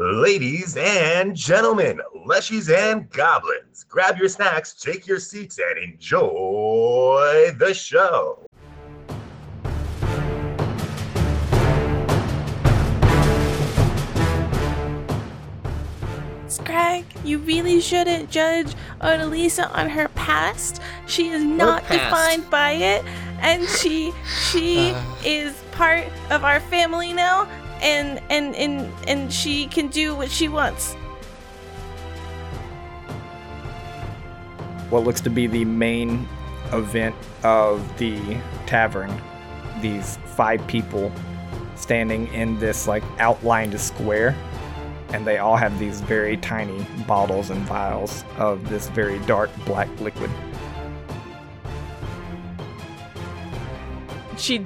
Ladies and gentlemen, leshies and goblins, grab your snacks, take your seats, and enjoy the show. Scrag, you really shouldn't judge Odalisa on her past. She is not defined by it, and she she Uh. is part of our family now, and and and and she can do what she wants. what looks to be the main event of the tavern. These five people standing in this like outlined square, and they all have these very tiny bottles and vials of this very dark black liquid. She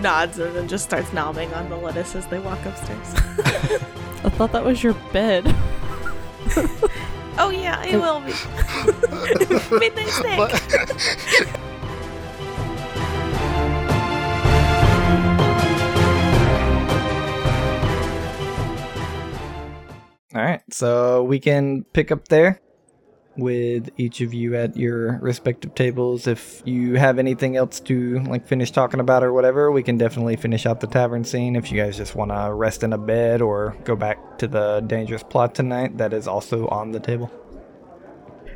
nods and then just starts nobbing on the lettuce as they walk upstairs. I thought that was your bed. oh yeah, it will be. Midnight snack. All right, so we can pick up there with each of you at your respective tables. If you have anything else to like finish talking about or whatever, we can definitely finish out the tavern scene. If you guys just want to rest in a bed or go back to the dangerous plot tonight, that is also on the table.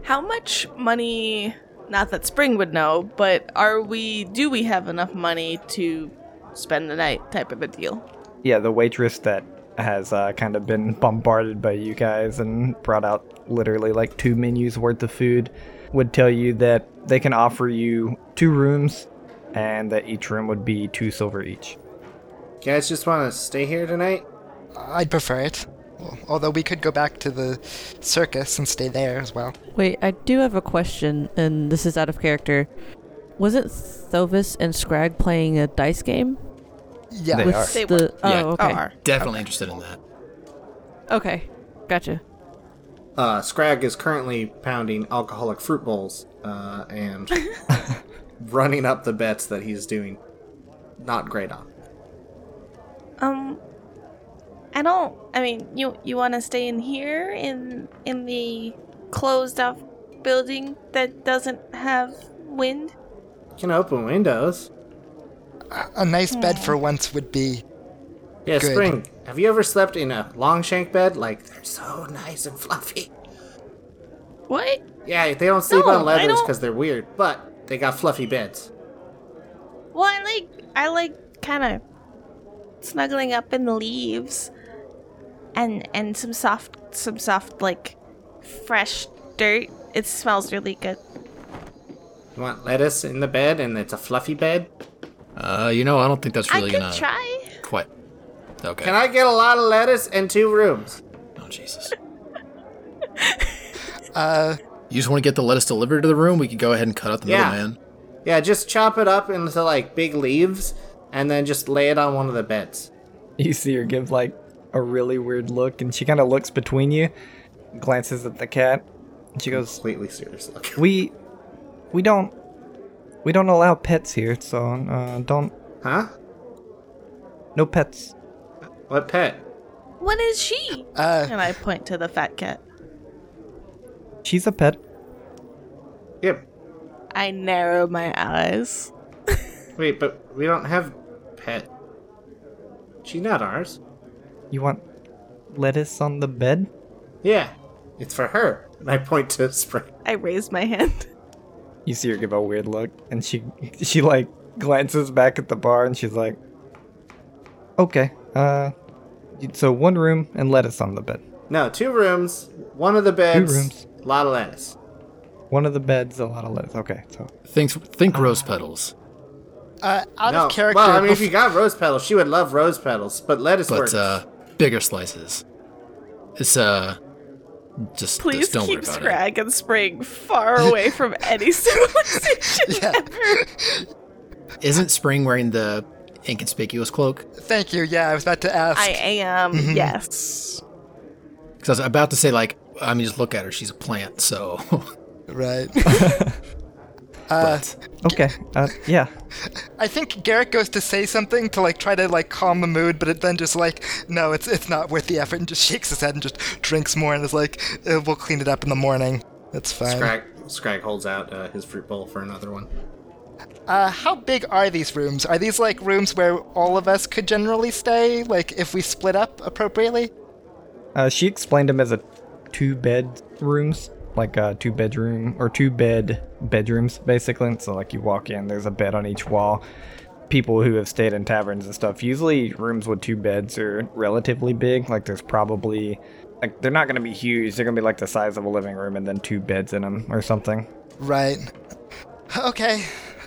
How much money? Not that Spring would know, but are we? Do we have enough money to spend the night? Type of a deal. Yeah, the waitress that has uh, kind of been bombarded by you guys and brought out literally like two menus worth of food would tell you that they can offer you two rooms and that each room would be two silver each. You guys just want to stay here tonight? I'd prefer it. Although we could go back to the circus and stay there as well. Wait, I do have a question, and this is out of character. Wasn't Thovis and Scrag playing a dice game? Yeah. They with are. They the oh, Yeah. okay. Are. Definitely interested in that. Okay. Gotcha. Uh, Scrag is currently pounding alcoholic fruit bowls uh, and running up the bets that he's doing not great on. Um, I don't. I mean, you you want to stay in here in in the closed off building that doesn't have wind? You can open windows. A nice bed for once would be. Yeah, Good. Spring, have you ever slept in a long shank bed? Like, they're so nice and fluffy. What? Yeah, they don't sleep No, on leathers because they're weird, but they got fluffy beds. Well, I like I like kind of snuggling up in the leaves, and and some soft some soft like fresh dirt. It smells really good. You want lettuce in the bed and it's a fluffy bed? Uh, you know, I don't think that's I really could gonna try. quite. Okay. Can I get a lot of lettuce and two rooms? Oh Jesus! Uh, You just want to get the lettuce delivered to the room? We could go ahead and cut out the Yeah. middleman. Yeah, just chop it up into like big leaves and then just lay it on one of the beds. You see her give like a really weird look, and she kind of looks between you, glances at the cat, and she goes, Completely serious look. "We, we don't, we don't allow pets here, so uh, don't, Huh? no pets." What pet? What is she? uh, And I point to the fat cat. She's a pet. Yep. I narrow my eyes. Wait, but we don't have pet. She's not ours. You want lettuce on the bed? Yeah, it's for her. And I point to Spring. I raise my hand. You see her give a weird look, and she she like glances back at the bar, and she's like, "Okay, uh, so one room and lettuce on the bed. No, two rooms. One of the beds. two rooms. A lot of lettuce. One of the beds, a lot of lettuce. Okay, so Think think rose petals, uh, out no. of character. Well, I mean, if you got rose petals, she would love rose petals, but lettuce but works. uh, bigger slices. It's uh, just Please just don't keep worry about it. Scrag and Spring far away from any civilization Yeah. ever. Isn't Spring wearing the inconspicuous cloak? Thank you. Yeah, I was about to ask. I am, mm-hmm. yes. Because I was about to say like, I mean, just look at her. She's a plant, so Right. but Okay. Uh, yeah. I think Garrick goes to say something to like try to like calm the mood, but it then just like no, it's it's not worth the effort, and just shakes his head and just drinks more, and is like, "Uh, we'll clean it up in the morning. That's fine. Scrag, Scrag holds out uh, his fruit bowl for another one. Uh, how big are these rooms? Are these like rooms where all of us could generally stay? Like if we split up appropriately? Uh, she explained them as a two bed rooms, like uh, two bedroom or two bed bedrooms, basically. So like you walk in, there's a bed on each wall. People who have stayed in taverns and stuff, usually rooms with two beds are relatively big. Like there's probably like they're not gonna be huge. They're gonna be like the size of a living room and then two beds in them or something. Right. Okay.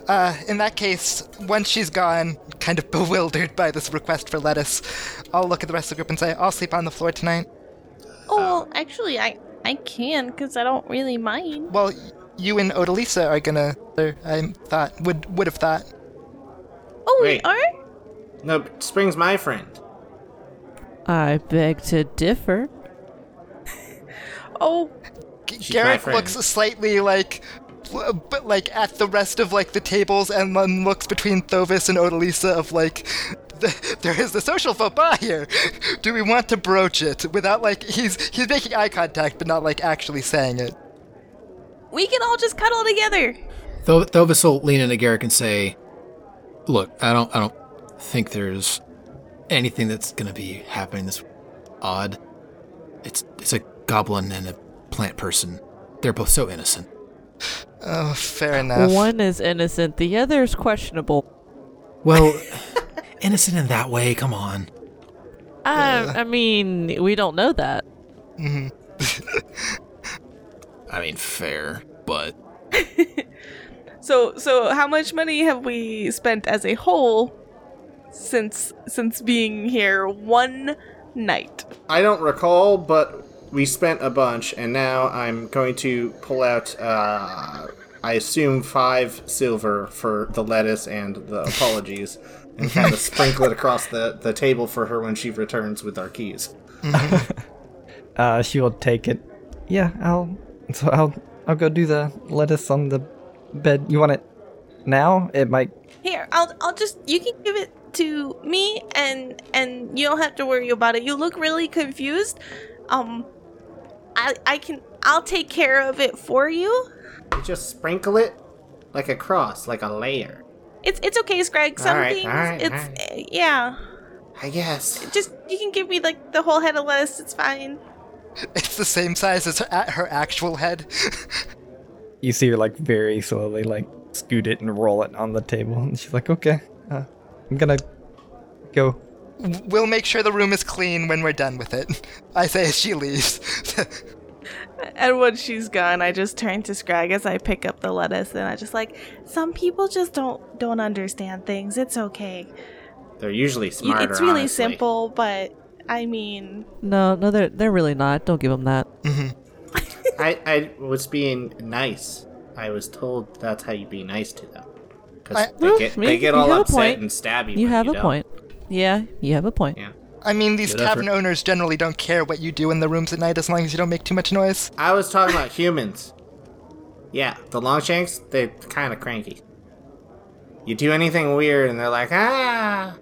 Uh, in that case, once she's gone, kind of bewildered by this request for lettuce, I'll look at the rest of the group and say, I'll sleep on the floor tonight. Oh, well, actually, I I can because I don't really mind. Well, you and Odalisa are gonna. I thought would would have thought. Oh, Wait. we are. No, Spring's my friend. I beg to differ. Oh, G- She's my Garrick looks slightly like, but like at the rest of like the tables, and then looks between Thovis and Odalisa of like. "Th- There is the social faux pas here. Do we want to broach it without like he's he's making eye contact but not like actually saying it? we can all just cuddle together. Tho- Thovis will lean into Garrick and say, "Look, I don't, I don't think there's anything that's gonna be happening this odd. It's, it's a goblin and a plant person. They're both so innocent. Oh, fair enough. One is innocent, the other is questionable. Well, innocent in that way. Come on. I, I mean, we don't know that. I mean, fair, but So, so how much money have we spent as a whole since since being here one night? I don't recall, but we spent a bunch, and now I'm going to pull out, uh, I assume, five silver for the lettuce and the apologies, and kind of sprinkle it across the, the table for her when she returns with our keys. Uh, she will take it. Yeah, I'll. So I'll. I'll go do the lettuce on the bed. You want it now? It might. Here, I'll I'll just you can give it to me and and you don't have to worry about it. You look really confused. Um I I can I'll take care of it for you. You just sprinkle it like a cross, like a layer. It's it's okay, Scrag. Some All right, things all right, it's all right. uh, yeah. I guess. Just you can give me like the whole head of lettuce. It's fine. It's the same size as her, her actual head. You see her like very slowly like scoot it and roll it on the table, and she's like, "Okay, uh, I'm gonna go." we'll make sure the room is clean when we're done with it. I say as she leaves. And when she's gone, I just turn to Scrag as I pick up the lettuce, and I just like some people just don't don't understand things. It's okay. They're usually smarter. it's really honestly. simple, but I mean, No, no, they're they're really not. Don't give them that. Mm-hmm. I, I was being nice. I was told that's how you be nice to them. Because they get, they get all upset point. and stab you. You when have a don't. point. Yeah, you have a point. Yeah. I mean, these Good effort. tavern owners generally don't care what you do in the rooms at night as long as you don't make too much noise. I was talking about humans. Yeah, the Longshanks, they're kind of cranky. You do anything weird and they're like, ah.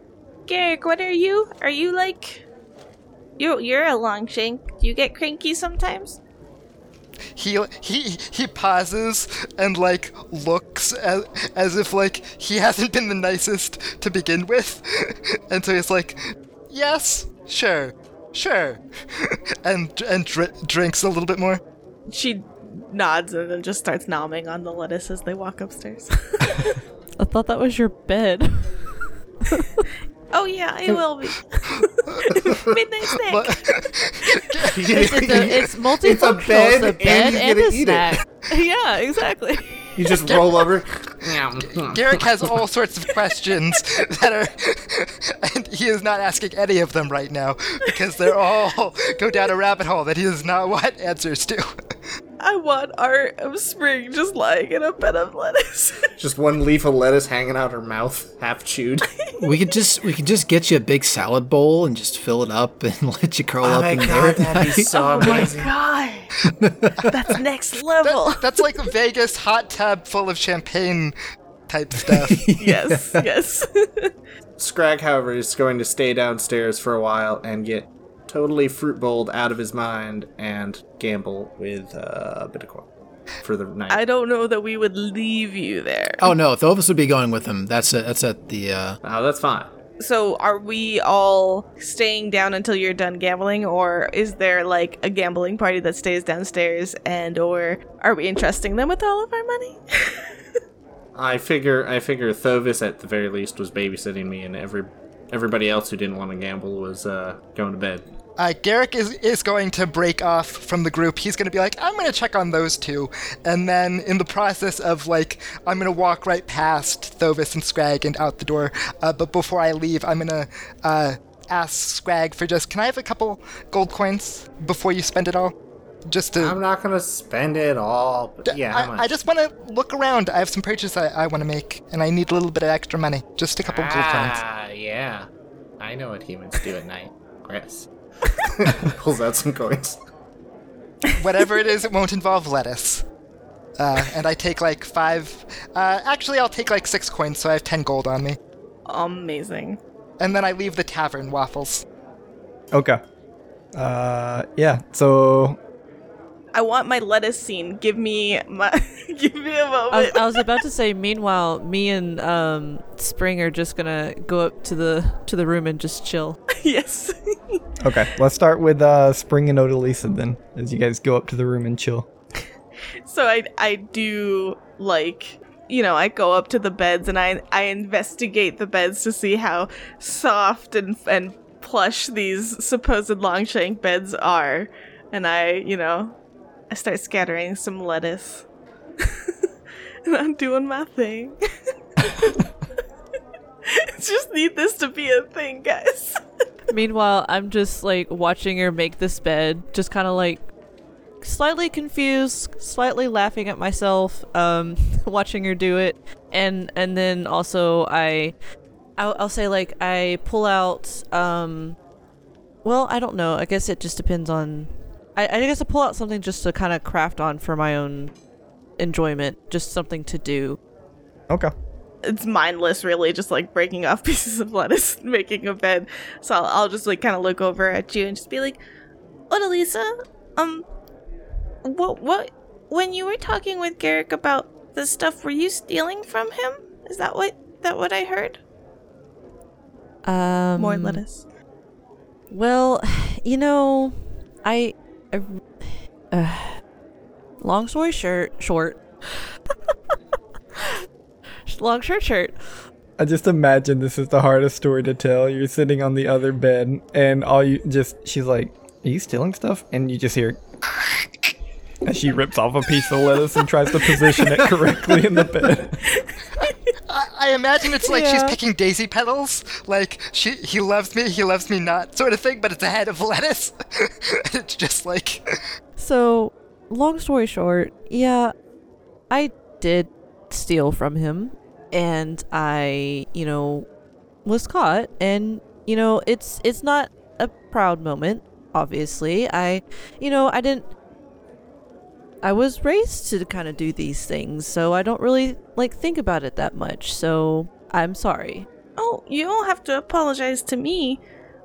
Garrick, what are you? Are you like you? You're a long shank. Do you get cranky sometimes? He he he pauses and like looks as, as if like he hasn't been the nicest to begin with, and so he's like, "Yes, sure, sure," and and dr- drinks a little bit more. She nods and then just starts nomming on the lettuce as they walk upstairs. I thought that was your bed. oh yeah, it will be. Midnight snack. But it's, it's, a, it's multifunctional. It's a bed bed, and and, you get to a eat it. snack. yeah, exactly. You just roll over. Garrick has all sorts of questions that are, and he is not asking any of them right now because they're all go down a rabbit hole that he does not want answers to. I want art of spring just lying in a bed of lettuce. just one leaf of lettuce hanging out her mouth, half chewed. we could just we could just get you a big salad bowl and just fill it up and let you curl Oh up my in god, there. that'd be so oh amazing. God. That's next level. That, that's like a Vegas hot tub full of champagne type stuff. yes, yes. Scrag, however, is going to stay downstairs for a while and get totally fruit bowled out of his mind and gamble with uh, a bit of coin for the night. I don't know that we would leave you there. Oh no, Thovis would be going with him. That's it. That's at the. uh oh, that's fine. So are we all staying down until you're done gambling or is there like a gambling party that stays downstairs and or are we entrusting them with all of our money? I figure I figure Thovis at the very least was babysitting me, and every everybody else who didn't want to gamble was uh, going to bed. Uh, Garrick is, is going to break off from the group. He's going to be like, I'm going to check on those two. And then, in the process of, like, I'm going to walk right past Thovis and Scrag and out the door. Uh, but before I leave, I'm going to uh, ask Scrag for just, can I have a couple gold coins before you spend it all? Just to. I'm not gonna spend it all. But yeah. I, I just want to look around. I have some purchases I, I want to make, and I need a little bit of extra money. Just a couple gold coins. Ah, yeah. I know what humans do at night. Chris pulls out some coins. Whatever it is, it won't involve lettuce. Uh, and I take like five. Uh, actually, I'll take like six coins, so I have ten gold on me. Amazing. And then I leave the tavern, Waffles. Okay. Uh, yeah. So I want my lettuce scene. Give me my give me a I was, moment. I was about to say. Meanwhile, me and um, Spring are just gonna go up to the to the room and just chill. yes. okay, let's start with uh Spring and Odalisa then, as you guys go up to the room and chill. so I I do like you know, I go up to the beds and I I investigate the beds to see how soft and and plush these supposed longshank beds are. And I, you know, I start scattering some lettuce. and I'm doing my thing. just need this to be a thing, guys. Meanwhile, I'm just like watching her make this bed, just kind of like slightly confused, slightly laughing at myself, um, watching her do it, and and then also I, I'll, I'll say like I pull out, um, well, I don't know. I guess it just depends on. I, I guess I pull out something just to kind of craft on for my own enjoyment, just something to do. Okay. it's mindless really just like breaking off pieces of lettuce and making a bed. So i'll, I'll just like kind of look over at you and just be like Odalisa, um what what when you were talking with garrick about the stuff were you stealing from him? Is that what that what i heard? Um, more lettuce. Well, you know, I, I uh, long story short, short. long short shirt. I just imagine this is the hardest story to tell. You're sitting on the other bed, and all you just, she's like, Are you stealing stuff? And you just hear, as she rips off a piece of lettuce and tries to position it correctly in the bed. I, imagine it's like she's picking daisy petals, like she he loves me, he loves me not, sort of thing. But it's a head of lettuce. it's just like So, long story short, yeah, I did steal from him, and I, you know, was caught, and you know, it's it's not a proud moment. Obviously, I, you know, I didn't. I was raised to kind of do these things, so I don't really like think about it that much. So I'm sorry. oh you don't have to apologize to me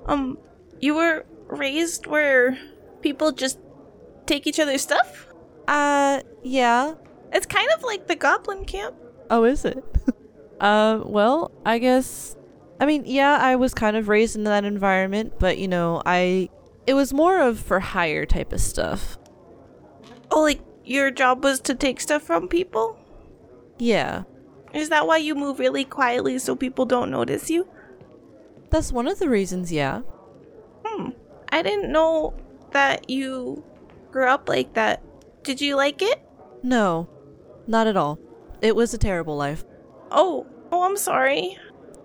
um you were raised where people just take each other's stuff Uh, yeah, it's kind of like the goblin camp Oh, is it? uh, well, I guess. I mean, yeah, I was kind of raised in that environment, but you know, I. It was more of for hire type of stuff. oh like your job was to take stuff from people Yeah, Is that why you move really quietly so people don't notice you? that's one of the reasons, yeah. Hmm. I didn't know that you grew up like that. Did you like it? No, not at all. It was a terrible life. Oh, oh, I'm sorry.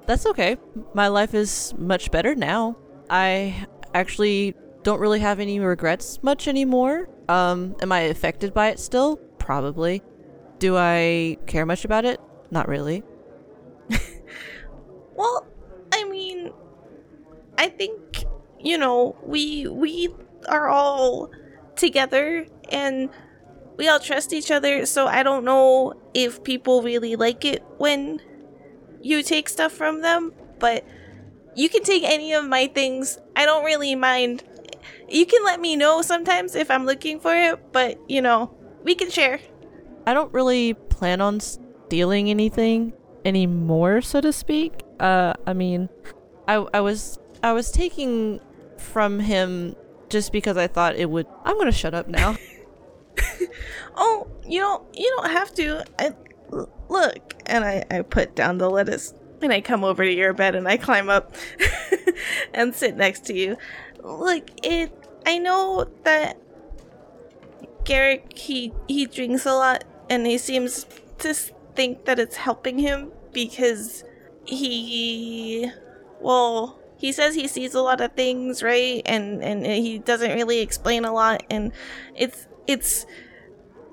That's okay. My life is much better now. I actually don't really have any regrets much anymore. Um, am I affected by it still? Probably. Do I care much about it? Not really. Well, I mean, I think you know we we are all together and we all trust each other, so I don't know if people really like it when you take stuff from them, but you can take any of my things. I don't really mind. You can let me know sometimes if I'm looking for it, but you know, we can share. I don't really plan on stealing anything anymore, so to speak. Uh, I mean, I I was I was taking from him just because I thought it would. I'm gonna shut up now. Oh, you don't you don't have to. I, look, and I I put down the lettuce and I come over to your bed and I climb up and sit next to you. Look, it. I know that Garrick he he drinks a lot and he seems to think that it's helping him because he well he says he sees a lot of things right? And and he doesn't really explain a lot and it's it's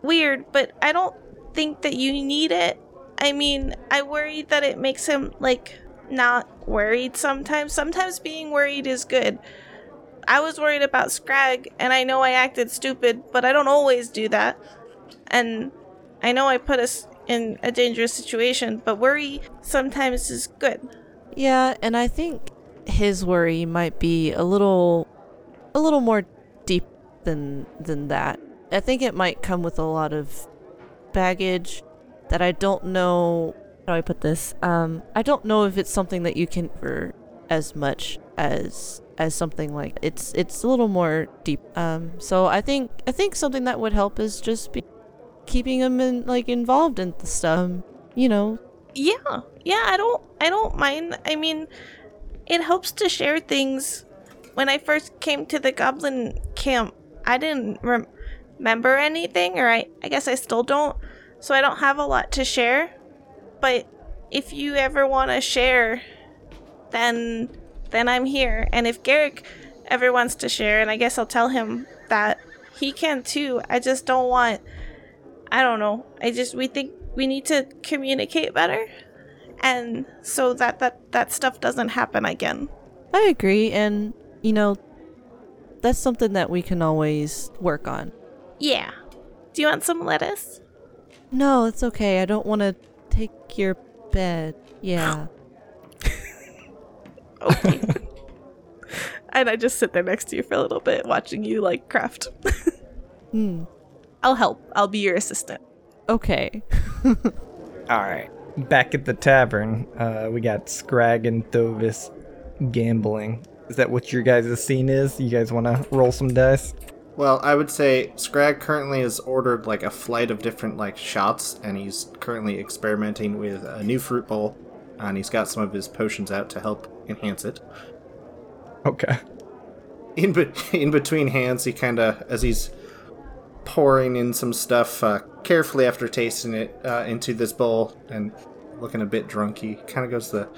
weird but i don't think that you need it. I mean i worry that it makes him like not worried sometimes. Sometimes being worried is good i was worried about scrag and i know i acted stupid but i don't always do that and i know i put us in a dangerous situation but worry sometimes is good Yeah, and I think his worry might be a little a little more deep than than that. I think it might come with a lot of baggage that I don't know how do I put this? Um I don't know if it's something that you can as much as as something like it's it's a little more deep. Um so I think I think something that would help is just be keeping them in like involved in the stuff. You know, Yeah, yeah, I don't I don't mind. I mean, it helps to share things. When I first came to the goblin camp, I didn't rem- remember anything or I I guess I still don't. So I don't have a lot to share. But if you ever want to share, then then I'm here. And if Garrick ever wants to share, and I guess I'll tell him that he can too. I just don't want I don't know. I just we think we need to communicate better and so that that that stuff doesn't happen again. I agree, and you know, that's something that we can always work on. Yeah. Do you want some lettuce? No, it's okay. I don't want to take your bed. Yeah. Okay. and I just sit there next to you for a little bit watching you like craft. hmm. I'll help. I'll be your assistant. Okay. All right. Back at the tavern, uh, we got Scrag and Thovis gambling. Is that what your guys' scene is? You guys want to roll some dice? Well, I would say Scrag currently has ordered like a flight of different like shots, and he's currently experimenting with a new fruit bowl, and he's got some of his potions out to help enhance it. Okay. In be- in between hands, he kind of as he's pouring in some stuff uh, carefully after tasting it uh, into this bowl and looking a bit drunk, he kind of goes to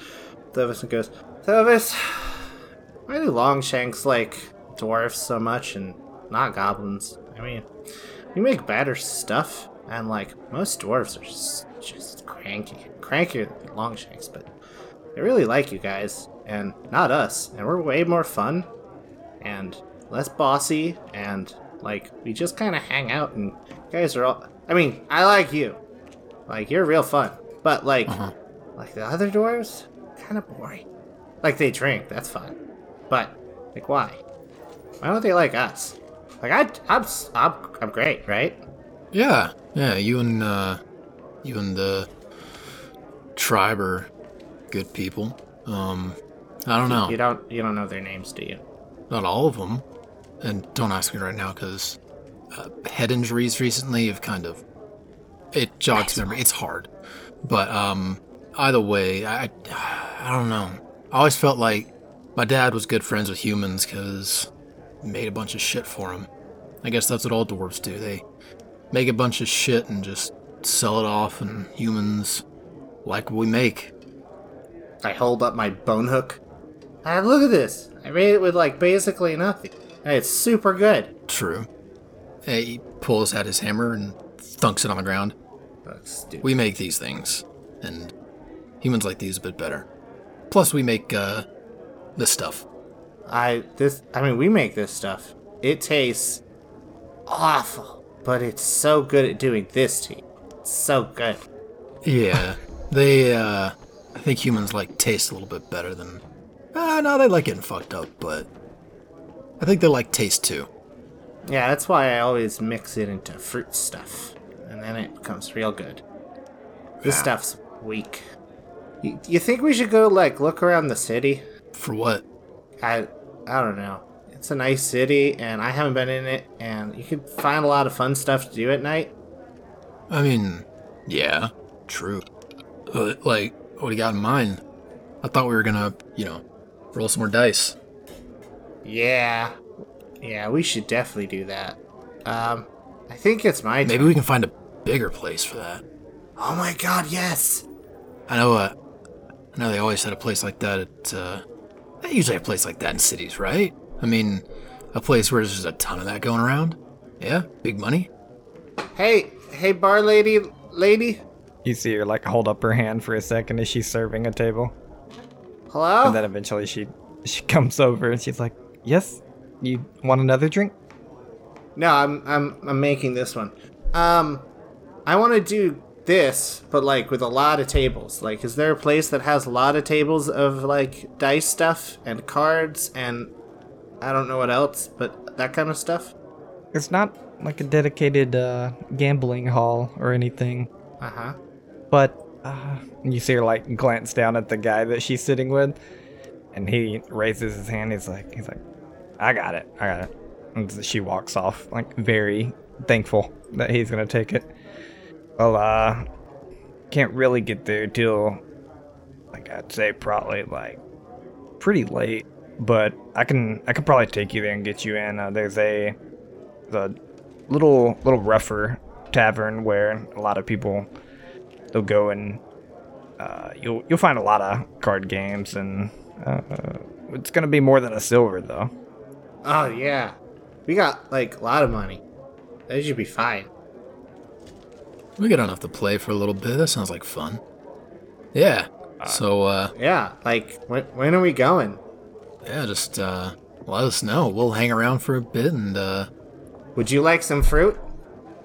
Thovis and goes, Thovis, why do Longshanks like dwarfs so much and not goblins? I mean, we make better stuff, and like most dwarves are just, just cranky, crankier than Longshanks, but they really like you guys, and not us, and we're way more fun and less bossy, and like we just kind of hang out, and guys are all. I mean, I like you, like you're real fun, but like, like the other dwarves, kind of boring. Like they drink, that's fine, but like why? Why don't they like us? Like I, I'm, I'm, I'm great, right? Yeah, yeah. You and uh, you and the tribe are good people. Um, I don't know. You don't, you don't know their names, do you? Not all of them. And don't ask me right now because uh, head injuries recently have kind of it jogs memory. It's hard, but um, either way, I I don't know. I always felt like my dad was good friends with humans because made a bunch of shit for him. I guess that's what all dwarves do. They make a bunch of shit and just sell it off, and humans like what we make. I hold up my bone hook. Ah, look at this. I made it with like basically nothing. And it's super good. True. Hey, he pulls out his hammer and thunks it on the ground. That's stupid. We make these things, and humans like these a bit better. Plus, we make uh, this stuff. I this I mean we make this stuff. It tastes awful, but it's so good at doing this to you. It's so good. Yeah, they. uh I think humans like taste a little bit better than. Ah, no, they like getting fucked up, but I think they like taste too. Yeah, that's why I always mix it into fruit stuff, and then it becomes real good. This Yeah. stuff's weak. You, you think we should go like look around the city? For what? I I don't know. It's a nice city, and I haven't been in it, and you could find a lot of fun stuff to do at night. I mean, yeah, true. But, like, what do you got in mind? I thought we were gonna, you know, roll some more dice. Yeah, yeah, we should definitely do that. Um, I think it's my Maybe turn. we can find a bigger place for that. Oh my god, yes! I know, uh, I know they always had a place like that at, uh, they usually have a place like that in cities, right? I mean, a place where there's just a ton of that going around. Yeah, big money. Hey, hey, bar lady, lady, You see her like hold up her hand for a second as she's serving a table, hello. and then eventually she she comes over and she's like, "Yes, you want another drink?" No, I'm I'm I'm making this one. Um, I want to do this, but like with a lot of tables. Like, is there a place that has a lot of tables of like dice stuff and cards and I don't know what else, but that kind of stuff? It's not like a dedicated uh, gambling hall or anything, Uh huh. but uh, you see her like glance down at the guy that she's sitting with, and he raises his hand. He's like, he's like, "I got it, I got it." And she walks off, like very thankful that he's gonna take it. Well, uh, can't really get there till, like I'd say probably like pretty late, but I can I could probably take you there and get you in. Uh, there's a the little little rougher tavern where a lot of people they'll go and uh, you'll you'll find a lot of card games and uh, it's gonna be more than a silver though. Oh yeah, we got like a lot of money. That should be fine. We got enough to play for a little bit. That sounds like fun. Yeah. So, uh, Yeah, like when when are we going? yeah, just, uh, let us know. We'll hang around for a bit and, uh, Would you like some fruit?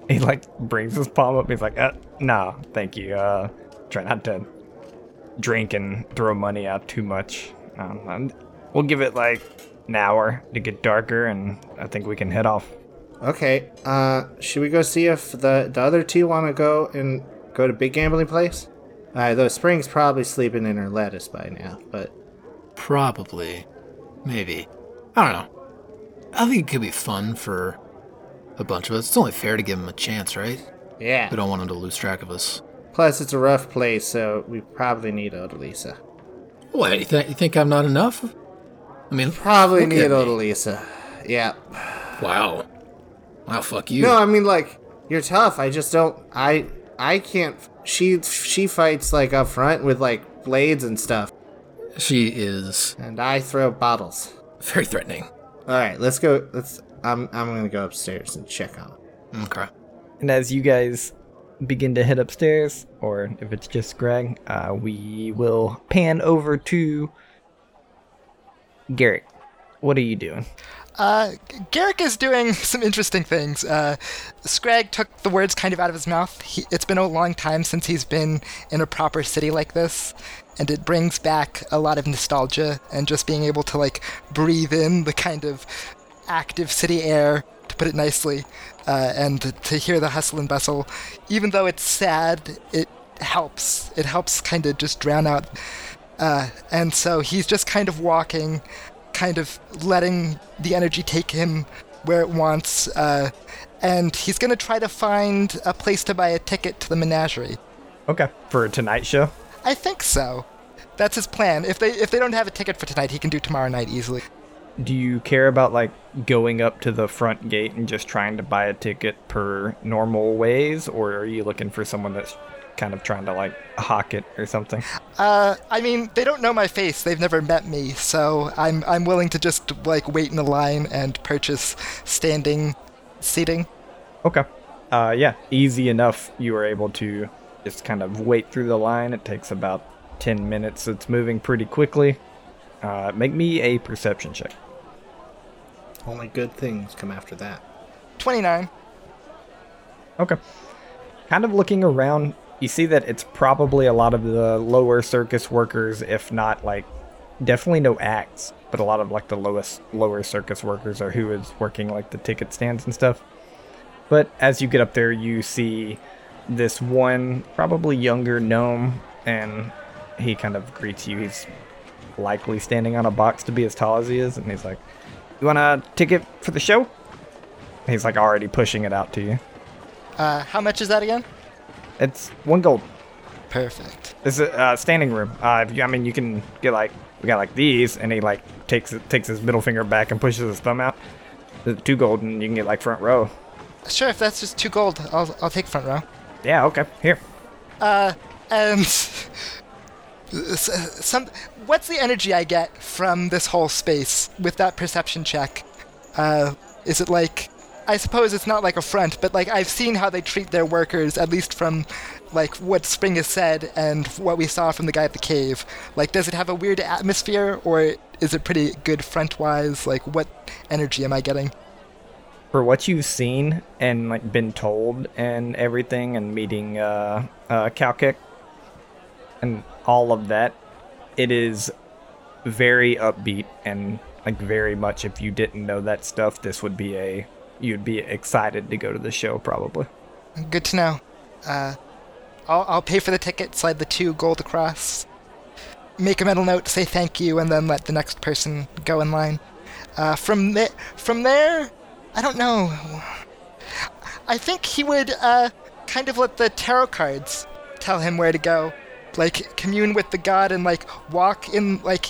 He like brings his palm up. He's like, uh, "No, thank you. Uh, try not to drink and throw money out too much. Um, and we'll give it like an hour to get darker, and I think we can head off." Okay. Uh, should we go see if the the other two want to go and go to big gambling place? Uh, though Spring's probably sleeping in her lettuce by now, but probably. Maybe. I don't know. I think it could be fun for a bunch of us. It's only fair to give them a chance, right? yeah. We don't want them to lose track of us. Plus, it's a rough place, so we probably need Odalisa. What, you, th- you think I'm not enough? I mean, Probably need. Odalisa. Yeah. Wow. Wow, fuck you. No, I mean like you're tough. I just don't. I I can't. She she fights like up front with like blades and stuff, She is and I throw bottles. very threatening. All right, let's go. Let's. I'm I'm gonna go upstairs and check on him. Okay. And as you guys begin to head upstairs, or if it's just Scrag, uh, we will pan over to Garrick. What are you doing? Uh, Garrick is doing some interesting things. Uh, Scrag took the words kind of out of his mouth. He, it's been a long time since he's been in a proper city like this, and it brings back a lot of nostalgia and just being able to like breathe in the kind of active city air, to put it nicely, uh, and to hear the hustle and bustle. Even though it's sad, it helps. It helps kind of just drown out uh, and so he's just kind of walking, kind of letting the energy take him where it wants. Uh, and he's going to try to find a place to buy a ticket to the menagerie. Okay. For a tonight show? I think so. That's his plan. If they if they don't have a ticket for tonight, he can do tomorrow night easily. Do you care about like going up to the front gate and just trying to buy a ticket per normal ways, or are you looking for someone that's kind of trying to like hawk it or something? Uh, I mean, they don't know my face. They've never met me, so I'm I'm willing to just like wait in the line and purchase standing seating. Okay. Uh, yeah, easy enough. You were able to just kind of wait through the line. It takes about 10 minutes. It's moving pretty quickly. Uh, make me a perception check. Only good things come after that. 29. Okay. Kind of looking around, you see that it's probably a lot of the lower circus workers, if not like definitely no acts, but a lot of like the lowest lower circus workers are who is working like the ticket stands and stuff. But as you get up there, you see this one probably younger gnome, and he kind of greets you. He's likely standing on a box to be as tall as he is, and he's like, "You want a ticket for the show?" He's like already pushing it out to you. Uh, how much is that again? It's one gold. Perfect. This is a uh, standing room. Uh, if you, I mean, you can get like we got like these, and he like takes takes his middle finger back and pushes his thumb out. The two gold, and you can get like front row. Sure, if that's just two gold, I'll, I'll take front row. Yeah, okay. Here, Uh, and some, what's the energy I get from this whole space with that perception check? Uh, is it like, I suppose it's not like a front, but like I've seen how they treat their workers, at least from like what Spring has said and what we saw from the guy at the cave. Like, does it have a weird atmosphere, or is it pretty good front-wise? Like, what energy am I getting? For what you've seen and like been told and everything, and meeting uh, uh, Calkick and all of that, it is very upbeat and like very much. If you didn't know that stuff, this would be a you'd be excited to go to the show probably. Good to know. Uh, I'll, I'll pay for the ticket, slide the two gold across, make a mental note say thank you, and then let the next person go in line. Uh, from there, from there, I don't know. I think he would uh, kind of let the tarot cards tell him where to go, like commune with the god and like walk in like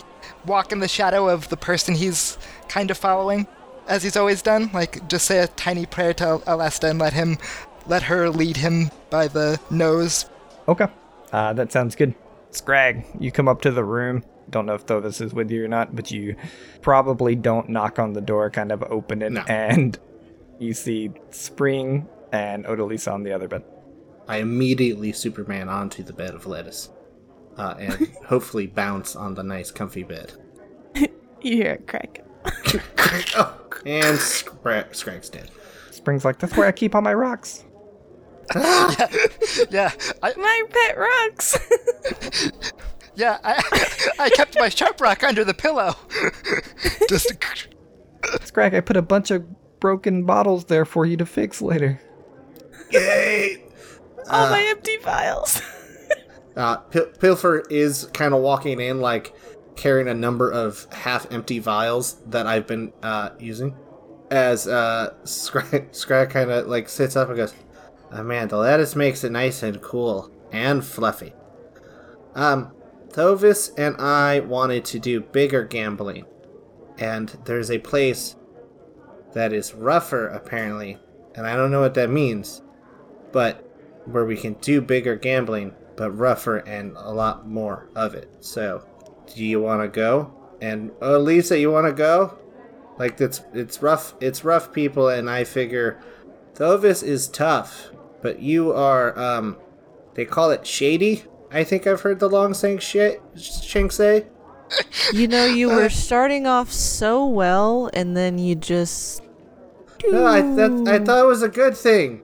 walk in the shadow of the person he's kind of following, as he's always done. Like just say a tiny prayer to Alesta and let him, let her lead him by the nose. Okay. Uh, that sounds good. Scrag, you come up to the room. Don't know if Thovis is with you or not, but you probably don't knock on the door, kind of open it, No. and you see Spring and Odalisa on the other bed. I immediately Superman onto the bed of lettuce, uh, and hopefully bounce on the nice, comfy bed. You hear it crack. oh, and Scra- Scrag's dead. Spring's like, that's where I keep all my rocks. Yeah, I, My pet rocks. Yeah, I, I kept my sharp rock under the pillow. Just Scrag, I put a bunch of broken bottles there for you to fix later. Yay! All my empty vials. Uh, Pil- Pilfer is kind of walking in, like carrying a number of half-empty vials that I've been uh, using. As uh, Scrag, Scrag kind of like sits up and goes, "Oh man, the lettuce makes it nice and cool and fluffy." Um, Thovis and I wanted to do bigger gambling, and there's a place that is rougher apparently, and I don't know what that means, but where we can do bigger gambling, but rougher and a lot more of it. So, do you want to go? And oh, Lisa, you want to go? Like it's it's rough. It's rough, people, and I figure Thovis is tough, but you are um, they call it shady. I think I've heard the long saying shit Shank say. You know, you uh, were starting off so well, and then you just. No, I that, I thought it was a good thing.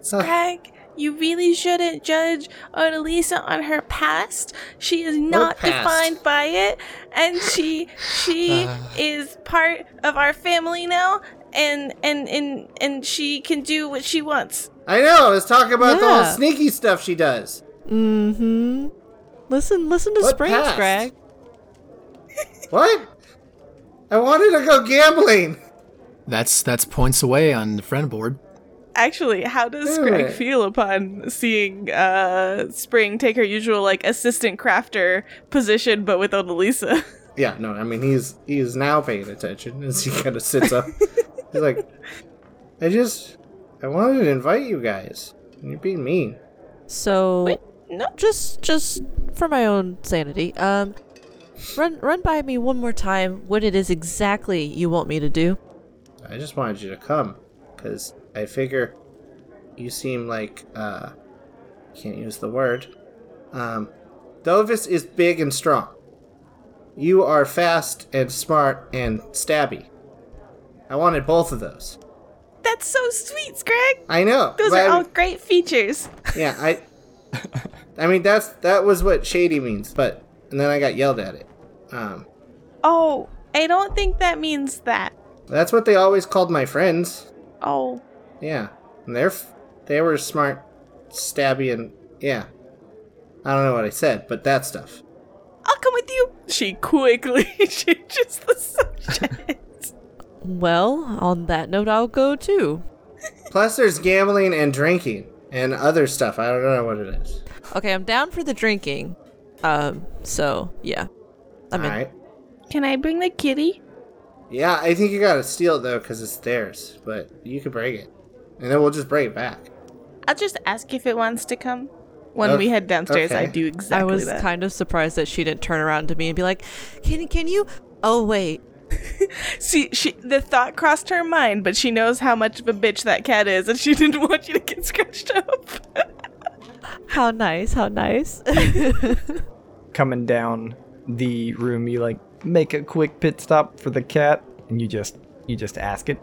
Scrag, you really shouldn't judge Odalisa on her past. She is not past? defined by it, and she she uh. is part of our family now, and and and and she can do what she wants. I know. I was talking about the whole sneaky stuff she does. Mm-hmm. Listen, listen to What Spring, passed? Scrag. What? I wanted to go gambling. That's that's points away on the friend board. Actually, how does Do Scrag it. feel upon seeing uh Spring take her usual like assistant crafter position, but with Odalisa? Yeah, no, I mean he's he's now paying attention as he kind of sits up. he's like, I just I wanted to invite you guys. You're being mean. So, Wait, no. just just for my own sanity, um, run run by me one more time what it is exactly you want me to do. I just wanted you to come because I figure you seem like uh can't use the word. Um, Thovis is big and strong. You are fast and smart and stabby. I wanted both of those. That's so sweet, Scrag. I know. Those are I all great features. Yeah, I. I mean, that's that was what shady means, but and then I got yelled at it. Um, Oh, I don't think that means that. that's what they always called my friends. Oh, Yeah, and they're they were smart, stabby, and yeah. I don't know what I said, but that stuff. I'll come with you. She quickly changes the subject. Well, on that note, I'll go too. Plus, there's gambling and drinking and other stuff. I don't know what it is. Okay, I'm down for the drinking. Um, so yeah. I'm All in. right. Can I bring the kitty? Yeah, I think you gotta steal it though, because it's theirs. But you can bring it, and then we'll just bring it back. I'll just ask if it wants to come. When Okay, we head downstairs, I do exactly I was that. kind of surprised that she didn't turn around to me and be like, "Can can you? Oh wait, See, she the thought crossed her mind, but she knows how much of a bitch that cat is, and she didn't want you to get scratched up. how nice, how nice." Coming down the room, you like make a quick pit stop for the cat, and you just you just ask it.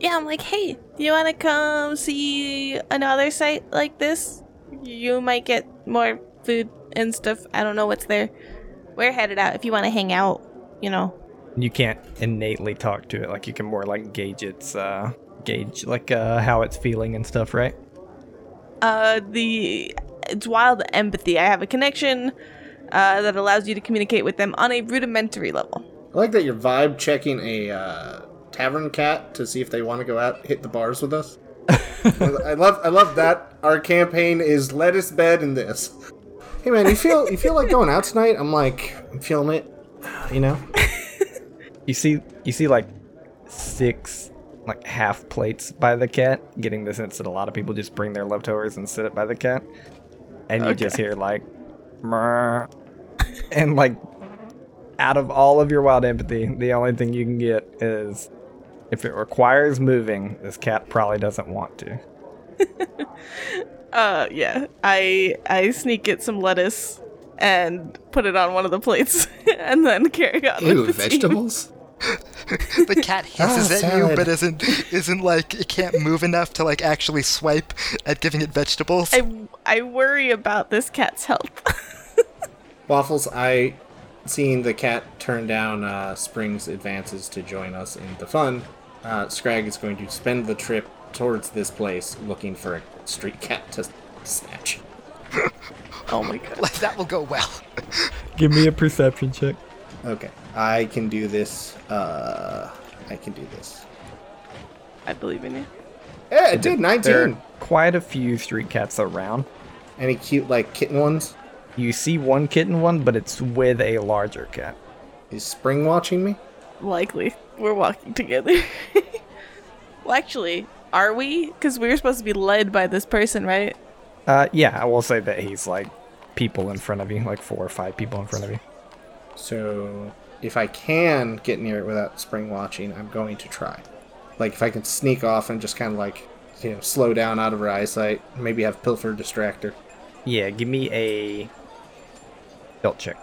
yeah, I'm like, hey, you want to come see another site like this? You might get more food and stuff. I don't know what's there. We're headed out if you want to hang out. You know. You can't innately talk to it, like you can more like gauge its uh gauge like uh how it's feeling and stuff, right? Uh, the it's wild empathy. I have a connection uh, that allows you to communicate with them on a rudimentary level. I like that you're vibe checking a uh, tavern cat to see if they want to go out hit the bars with us. I love I love that. Our campaign is lettuce bed and this. Hey man, you feel you feel like going out tonight? I'm like I'm feeling it. You know. You see you see like six like half plates by the cat, getting the sense that a lot of people just bring their leftovers and sit it by the cat. And you just hear like and like out of all of your wild empathy, the only thing you can get is if it requires moving, this cat probably doesn't want to. Uh, yeah. I I sneak get some lettuce and put it on one of the plates, and then carry on. Ew, with the team. vegetables? The cat hisses Ah, at you, but isn't isn't like it can't move enough to like actually swipe at giving it vegetables. I I worry about this cat's health. Waffles, I seeing the cat turn down uh, Spring's advances to join us in the fun. Uh, Scrag is going to spend the trip towards this place looking for a street cat to snatch. oh my god. that will go well. Give me a perception check. Okay, I can do this. Uh, I can do this. I believe in you. Yeah, it did There are 19. quite a few street cats around. Any cute like kitten ones? You see one kitten one, but it's with a larger cat. Is Spring watching me? Likely. We're walking together. well, actually, are we? Because we were supposed to be led by this person, right? Uh, yeah, I will say that he's like people in front of you, like four or five people in front of you. So if I can get near it without Spring watching, I'm going to try. Like if I can sneak off and just kind of like you know slow down out of her eyesight, maybe have Pilfer distract her. Yeah, give me a belt check.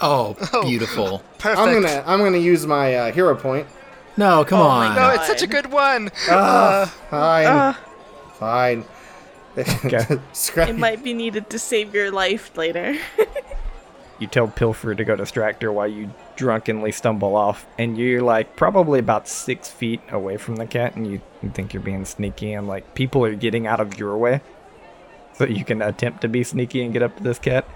Oh, beautiful. Perfect. I'm gonna I'm gonna use my uh, hero point. No, come on. No, it's such a good one. Ah, fine, Uh, fine. Okay. It might be needed to save your life later. You tell Pilfer to go distract her while you drunkenly stumble off, and you're like probably about six feet away from the cat, and you, you think you're being sneaky, and like people are getting out of your way, so you can attempt to be sneaky and get up to this cat.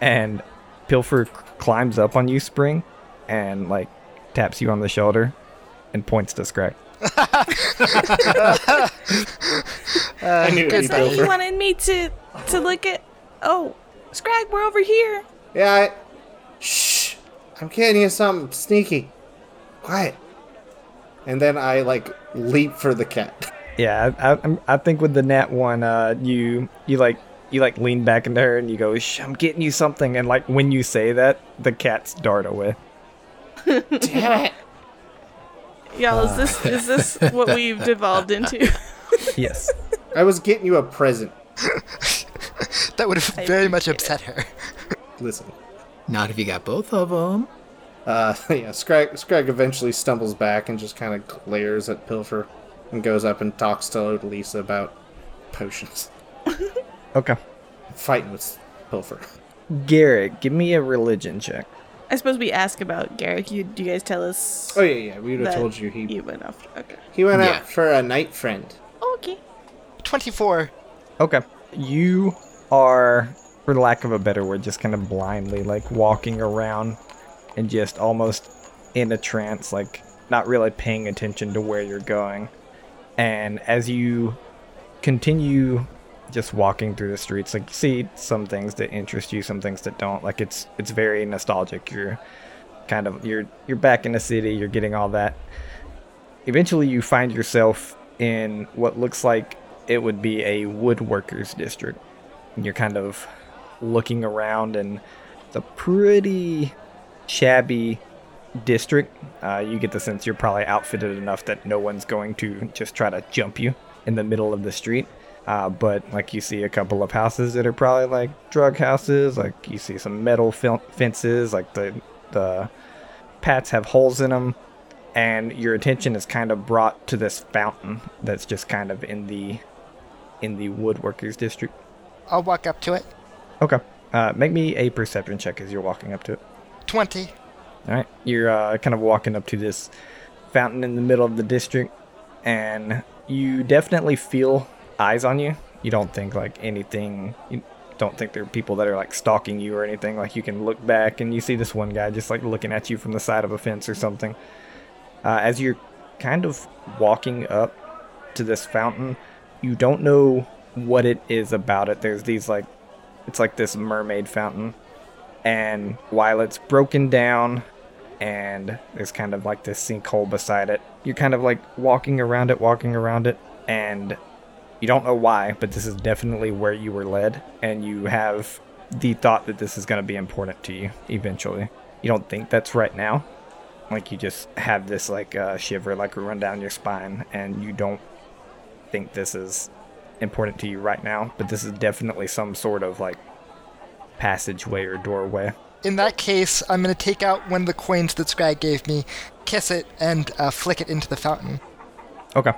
And Pilfer c- climbs up on you, Spring, and like taps you on the shoulder, and points to Scrag. I knew it'd be so you Pilfer. wanted me to to look at? Oh, Scrag, we're over here. Yeah. I... Shh. I'm getting you something sneaky. Quiet. And then I like leap for the cat. Yeah, I, I, I'm- I think with the nat one, uh, you you like you like lean back into her and you go, Shh, "I'm getting you something," and like when you say that, the cats dart away. Damn it. Y'all, is this is this what we've devolved into? Yes. I was getting you a present. That would have very much upset her. Listen. Not if you got both of them. Uh, yeah, Scrag, Scrag eventually stumbles back and just kind of glares at Pilfer. and goes up and talks to Lisa about potions. Okay. Fighting with Pilfer. Garrick, give me a religion check. I suppose we ask about Garrick. You, do you guys tell us? Oh yeah, yeah. We would have told you he You went off. Okay. he went Yeah. out for a night friend. Okay. 24. Okay. You are, for lack of a better word, just kind of blindly like walking around and just almost in a trance, like not really paying attention to where you're going. And as you continue just walking through the streets, like you see some things that interest you, some things that don't. Like it's it's very nostalgic. You're kind of you're you're back in the city, you're getting all that. Eventually you find yourself in what looks like it would be a woodworkers district. And you're kind of looking around and it's a pretty shabby district. Uh, you get the sense you're probably outfitted enough that no one's going to just try to jump you in the middle of the street. Uh, but like you see a couple of houses that are probably like drug houses. Like you see some metal fel- fences. Like the the pats have holes in them, and your attention is kind of brought to this fountain that's just kind of in the in the woodworkers district. I'll walk up to it. Okay. Uh, make me a perception check as you're walking up to it. 20. All right, you're uh, kind of walking up to this fountain in the middle of the district, and you definitely feel eyes on you. You don't think like anything. You don't think there are people that are like stalking you or anything. Like you can look back and you see this one guy just like looking at you from the side of a fence or something. Uh, as you're kind of walking up to this fountain, you don't know what it is about it. There's these like, it's like this mermaid fountain and while it's broken down and there's kind of like this sinkhole beside it, you're kind of like walking around it, walking around it, and you don't know why, but this is definitely where you were led, and you have the thought that this is going to be important to you eventually. You don't think that's right now. Like you just have this like uh, shiver like run down your spine, and you don't think this is important to you right now, but this is definitely some sort of like passageway or doorway. In that case, I'm going to take out one of the coins that Scrag gave me, kiss it, and uh, flick it into the fountain. Okay.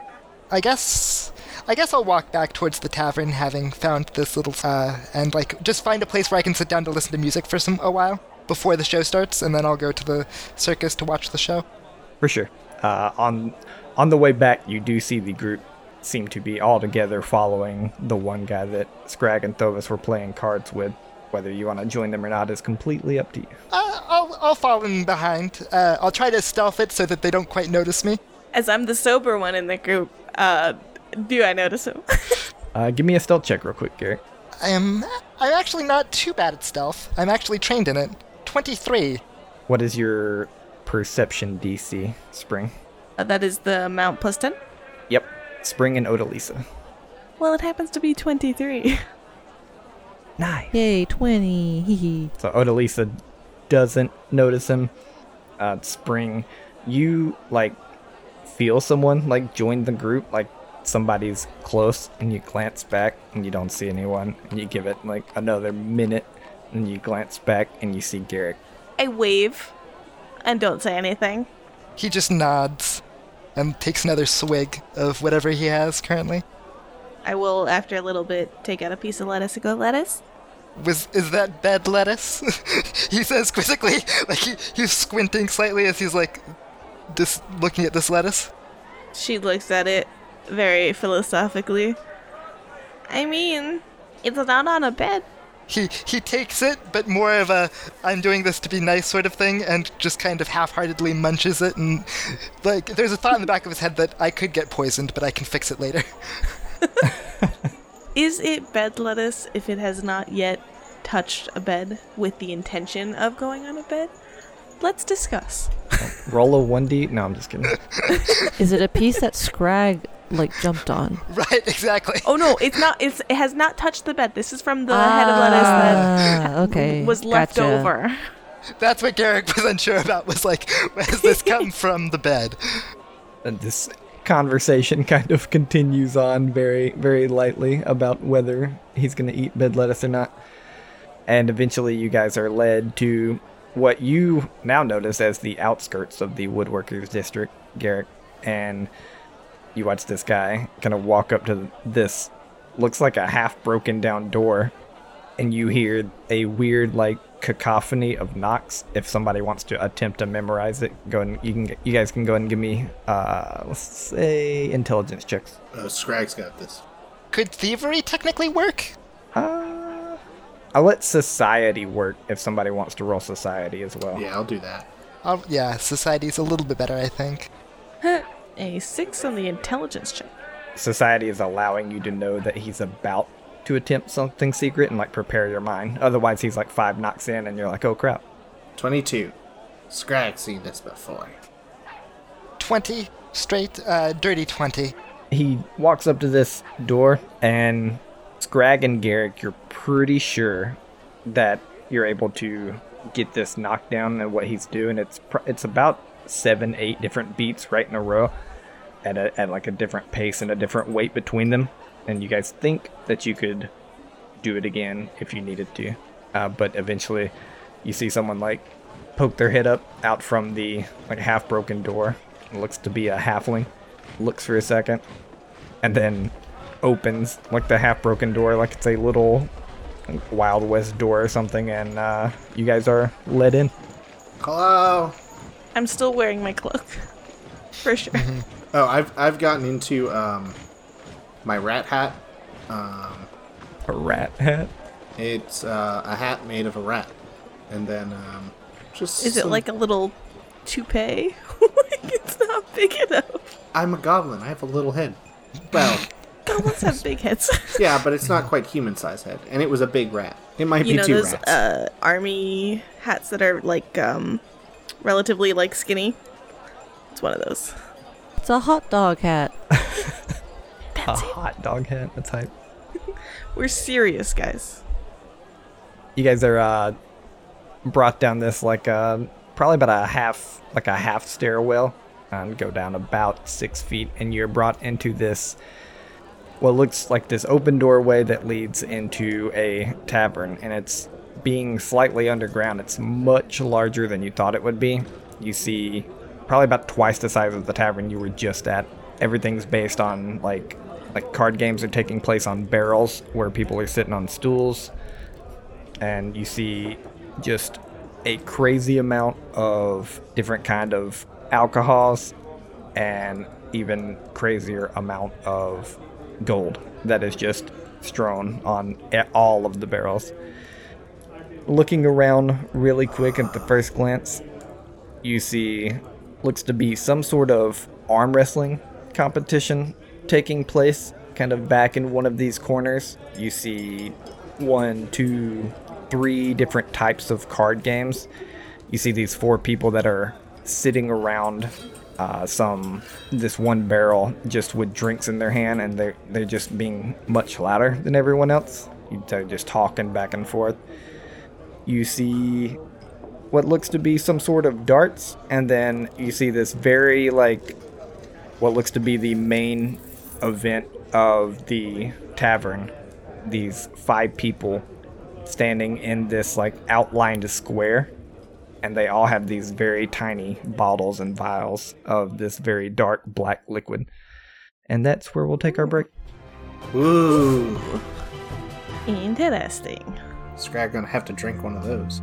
I guess. I guess I'll walk back towards the tavern, having found this little, uh, and like just find a place where I can sit down to listen to music for some a while before the show starts, and then I'll go to the circus to watch the show. For sure. Uh, on on the way back, you do see the group seem to be all together following the one guy that Scrag and Thovis were playing cards with. Whether you want to join them or not is completely up to you. Uh, I'll I'll fall in behind. Uh, I'll try to stealth it so that they don't quite notice me. As I'm the sober one in the group, uh, do I notice him? Uh, give me a stealth check real quick, Garrett. I am. I'm actually not too bad at stealth. I'm actually trained in it. Twenty-three. What is your perception DC, Spring? Uh, that is the amount plus 10? Yep. Spring and Odalisa. Well, it happens to be 23. Nice. Yay, 20. Hee hee. So Odalisa doesn't notice him. Uh, Spring, you like feel someone like join the group, like somebody's close, and you glance back and you don't see anyone, and you give it like another minute, and you glance back and you see Garrick. I wave and don't say anything. He just nods and takes another swig of whatever he has currently. I will, after a little bit, take out a piece of lettuce and go, lettuce? Was is that bed lettuce? he says quizzically, like he, he's squinting slightly as he's like, this looking at this lettuce. She looks at it very philosophically. I mean, it's not on a bed. He he takes it, but more of a I'm doing this to be nice sort of thing, and just kind of half-heartedly munches it, and like there's a thought in the back of his head that I could get poisoned, but I can fix it later. Is it bed lettuce if it has not yet touched a bed with the intention of going on a bed? Let's discuss. Roll a 1d. No, I'm just kidding. Is it a piece that Scrag, like, jumped on? right, exactly. Oh no, it's not. It's it has not touched the bed. This is from the head of lettuce that Ah, okay. was left gotcha. over. That's what Garrick was unsure about. Was like, has this come from the bed? And this conversation kind of continues on very, very lightly about whether he's going to eat bed lettuce or not. And eventually, you guys are led to what you now notice as the outskirts of the woodworkers district, Garrick. And you watch this guy kind of walk up to this looks like a half broken down door and you hear a weird like cacophony of knocks if somebody wants to attempt to memorize it go and you can you guys can go ahead and give me uh let's say intelligence checks Oh, Scrag's got this. Could thievery technically work? uh i'll let society work if somebody wants to roll society as well Yeah, I'll do that. Oh, yeah, society's a little bit better, I think. A six on the intelligence check. society is allowing you to know that he's about to attempt something secret and like prepare your mind otherwise he's like five knocks in and you're like oh crap 22. Scrag's seen this before. 20, straight, uh, dirty 20. he walks up to this door and Scrag and Garrick, you're pretty sure that you're able to get this knockdown and what he's doing. It's pr- it's about seven, eight different beats right in a row at a, at like a different pace and a different weight between them. And you guys think that you could do it again if you needed to, uh, but eventually you see someone like poke their head up out from the like half broken door. It looks to be a halfling. Looks for a second, and then opens like the half broken door, like it's a little Wild West door or something, and uh, you guys are let in. Hello. I'm still wearing my cloak. For sure. Oh, I've I've gotten into um my rat hat. Um, A rat hat. it's uh, a hat made of a rat, and then um, just Is it some- like a little toupee? like it's not big enough. I'm a goblin. I have a little head. Well, Goblins have big heads. yeah, but it's not quite human size head, and it was a big rat. It might you be know two those rats. uh, army hats that are like um relatively like skinny. It's one of those. It's a hot dog hat. A hot dog hat. That's hype. We're serious, guys. You guys are uh, brought down this like uh, probably about a half like a half stairwell and go down about six feet, and you're brought into this what looks like this open doorway that leads into a tavern, and it's being slightly underground. It's much larger than you thought it would be. You see probably about twice the size of the tavern you were just at. Everything's based on like like card games are taking place on barrels where people are sitting on stools and you see just a crazy amount of different kind of alcohols and even crazier amount of gold that is just strewn on all of the barrels. Looking around really quick at the first glance, you see looks to be some sort of arm wrestling competition taking place kind of back in one of these corners. You see one, two, three different types of card games. You see these four people that are sitting around uh, some this one barrel just with drinks in their hand, and they're they're just being much louder than everyone else. They're just talking back and forth. You see what looks to be some sort of darts, and then you see this very like what looks to be the main event of the tavern. These five people standing in this like outlined square, and they all have these very tiny bottles and vials of this very dark black liquid. And that's where we'll take our break. Ooh, Interesting. Scrag gonna have to drink one of those.